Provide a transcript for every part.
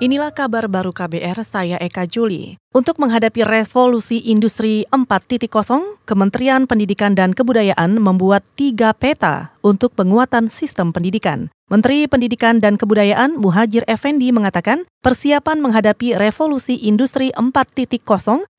Inilah kabar baru KBR, saya Eka Juli. Untuk menghadapi revolusi industri 4.0, Kementerian Pendidikan dan Kebudayaan membuat tiga peta untuk penguatan sistem pendidikan. Menteri Pendidikan dan Kebudayaan Muhajir Effendi mengatakan persiapan menghadapi revolusi industri 4.0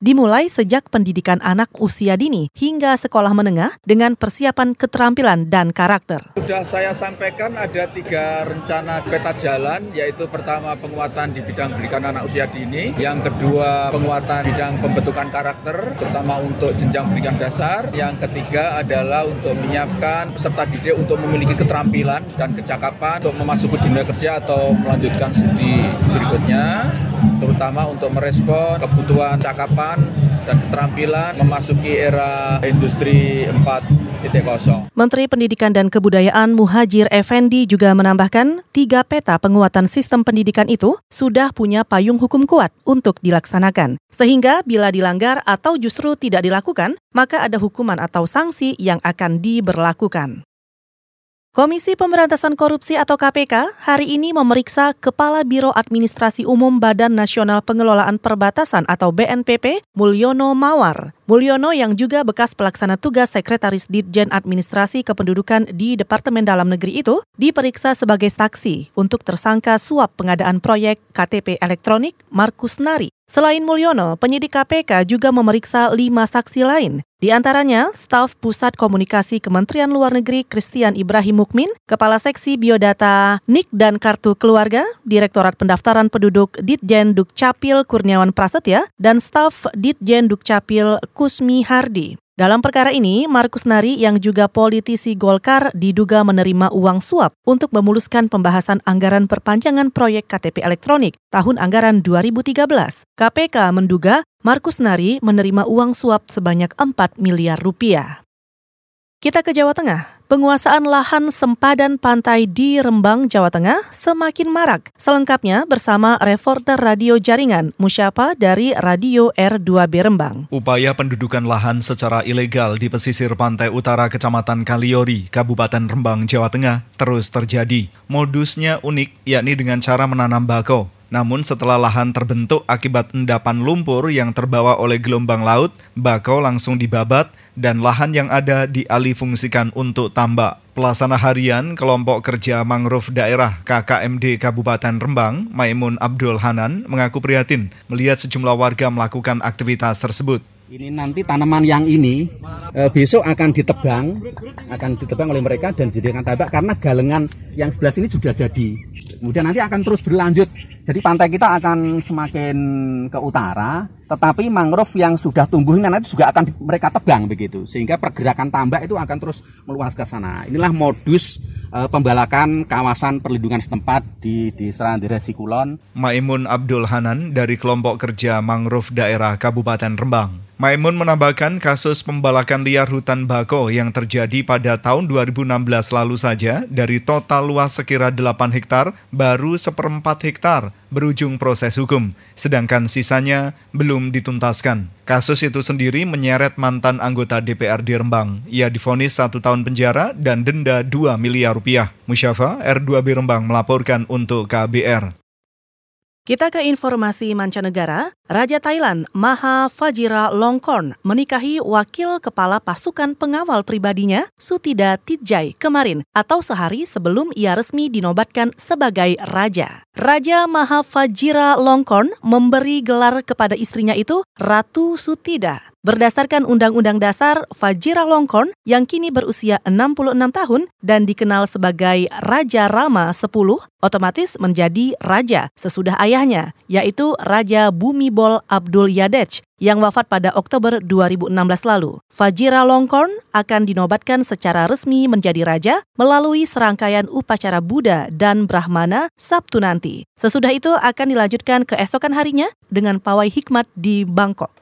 dimulai sejak pendidikan anak usia dini hingga sekolah menengah dengan persiapan keterampilan dan karakter. Sudah saya sampaikan ada tiga rencana peta jalan, yaitu pertama penguatan di bidang pendidikan anak usia dini, yang kedua penguatan bidang pembentukan karakter, terutama untuk jenjang pendidikan dasar, yang ketiga adalah untuk menyiapkan peserta didik untuk memiliki keterampilan dan kecakapan untuk memasuki dunia kerja atau melanjutkan studi berikutnya, terutama untuk merespon kebutuhan cakapan dan keterampilan memasuki era industri 4.0. Menteri Pendidikan dan Kebudayaan Muhajir Effendi juga menambahkan tiga peta penguatan sistem pendidikan itu sudah punya payung hukum kuat untuk dilaksanakan. Sehingga bila dilanggar atau justru tidak dilakukan, maka ada hukuman atau sanksi yang akan diberlakukan. Komisi Pemberantasan Korupsi atau KPK hari ini memeriksa Kepala Biro Administrasi Umum Badan Nasional Pengelolaan Perbatasan atau BNPP, Mulyono Mawar. Mulyono yang juga bekas pelaksana tugas Sekretaris Ditjen Administrasi Kependudukan di Departemen Dalam Negeri itu diperiksa sebagai saksi untuk tersangka suap pengadaan proyek KTP elektronik Markus Nari. Selain Mulyono, penyidik KPK juga memeriksa lima saksi lain. Di antaranya, staf Pusat Komunikasi Kementerian Luar Negeri Christian Ibrahim Mukmin, Kepala Seksi Biodata NIK dan Kartu Keluarga, Direktorat Pendaftaran Penduduk Ditjen Dukcapil Kurniawan Prasetya, dan staf Ditjen Dukcapil Kusmi Hardi. Dalam perkara ini, Markus Nari yang juga politisi Golkar diduga menerima uang suap untuk memuluskan pembahasan anggaran perpanjangan proyek KTP elektronik tahun anggaran 2013. KPK menduga Markus Nari menerima uang suap sebanyak 4 miliar rupiah. Kita ke Jawa Tengah. Penguasaan lahan sempadan pantai di Rembang, Jawa Tengah semakin marak. Selengkapnya bersama reporter radio jaringan Musyapa dari Radio R2B Rembang. Upaya pendudukan lahan secara ilegal di pesisir pantai utara Kecamatan Kaliori, Kabupaten Rembang, Jawa Tengah terus terjadi. Modusnya unik, yakni dengan cara menanam bakau. Namun setelah lahan terbentuk akibat endapan lumpur yang terbawa oleh gelombang laut, bakau langsung dibabat dan lahan yang ada dialihfungsikan untuk tambak. Pelaksana harian kelompok kerja mangrove daerah KKMD Kabupaten Rembang, Maimun Abdul Hanan, mengaku prihatin melihat sejumlah warga melakukan aktivitas tersebut. Ini nanti tanaman yang ini e, besok akan ditebang, akan ditebang oleh mereka dan dijadikan tambak karena galengan yang sebelah sini sudah jadi. Kemudian nanti akan terus berlanjut jadi pantai kita akan semakin ke utara, tetapi mangrove yang sudah tumbuh ini nanti juga akan mereka tebang begitu, sehingga pergerakan tambak itu akan terus meluas ke sana. Inilah modus e, pembalakan kawasan perlindungan setempat di di Serandire Sikulon. Maimun Abdul Hanan dari kelompok kerja mangrove daerah Kabupaten Rembang. Maimun menambahkan kasus pembalakan liar hutan bako yang terjadi pada tahun 2016 lalu saja dari total luas sekira 8 hektar baru seperempat hektar berujung proses hukum, sedangkan sisanya belum dituntaskan. Kasus itu sendiri menyeret mantan anggota DPRD Rembang. Ia difonis satu tahun penjara dan denda 2 miliar rupiah. Musyafa R2B Rembang melaporkan untuk KBR. Kita ke informasi mancanegara. Raja Thailand Maha Fajira Longkorn menikahi wakil kepala pasukan pengawal pribadinya Sutida Tijai kemarin atau sehari sebelum ia resmi dinobatkan sebagai raja. Raja Maha Fajira Longkorn memberi gelar kepada istrinya itu Ratu Sutida. Berdasarkan Undang-Undang Dasar, Fajira Longkorn yang kini berusia 66 tahun dan dikenal sebagai Raja Rama X otomatis menjadi raja sesudah ayahnya, yaitu Raja Bumibol Abdul Yadech yang wafat pada Oktober 2016 lalu. Fajira Longkorn akan dinobatkan secara resmi menjadi raja melalui serangkaian upacara Buddha dan Brahmana Sabtu nanti. Sesudah itu akan dilanjutkan keesokan harinya dengan pawai hikmat di Bangkok.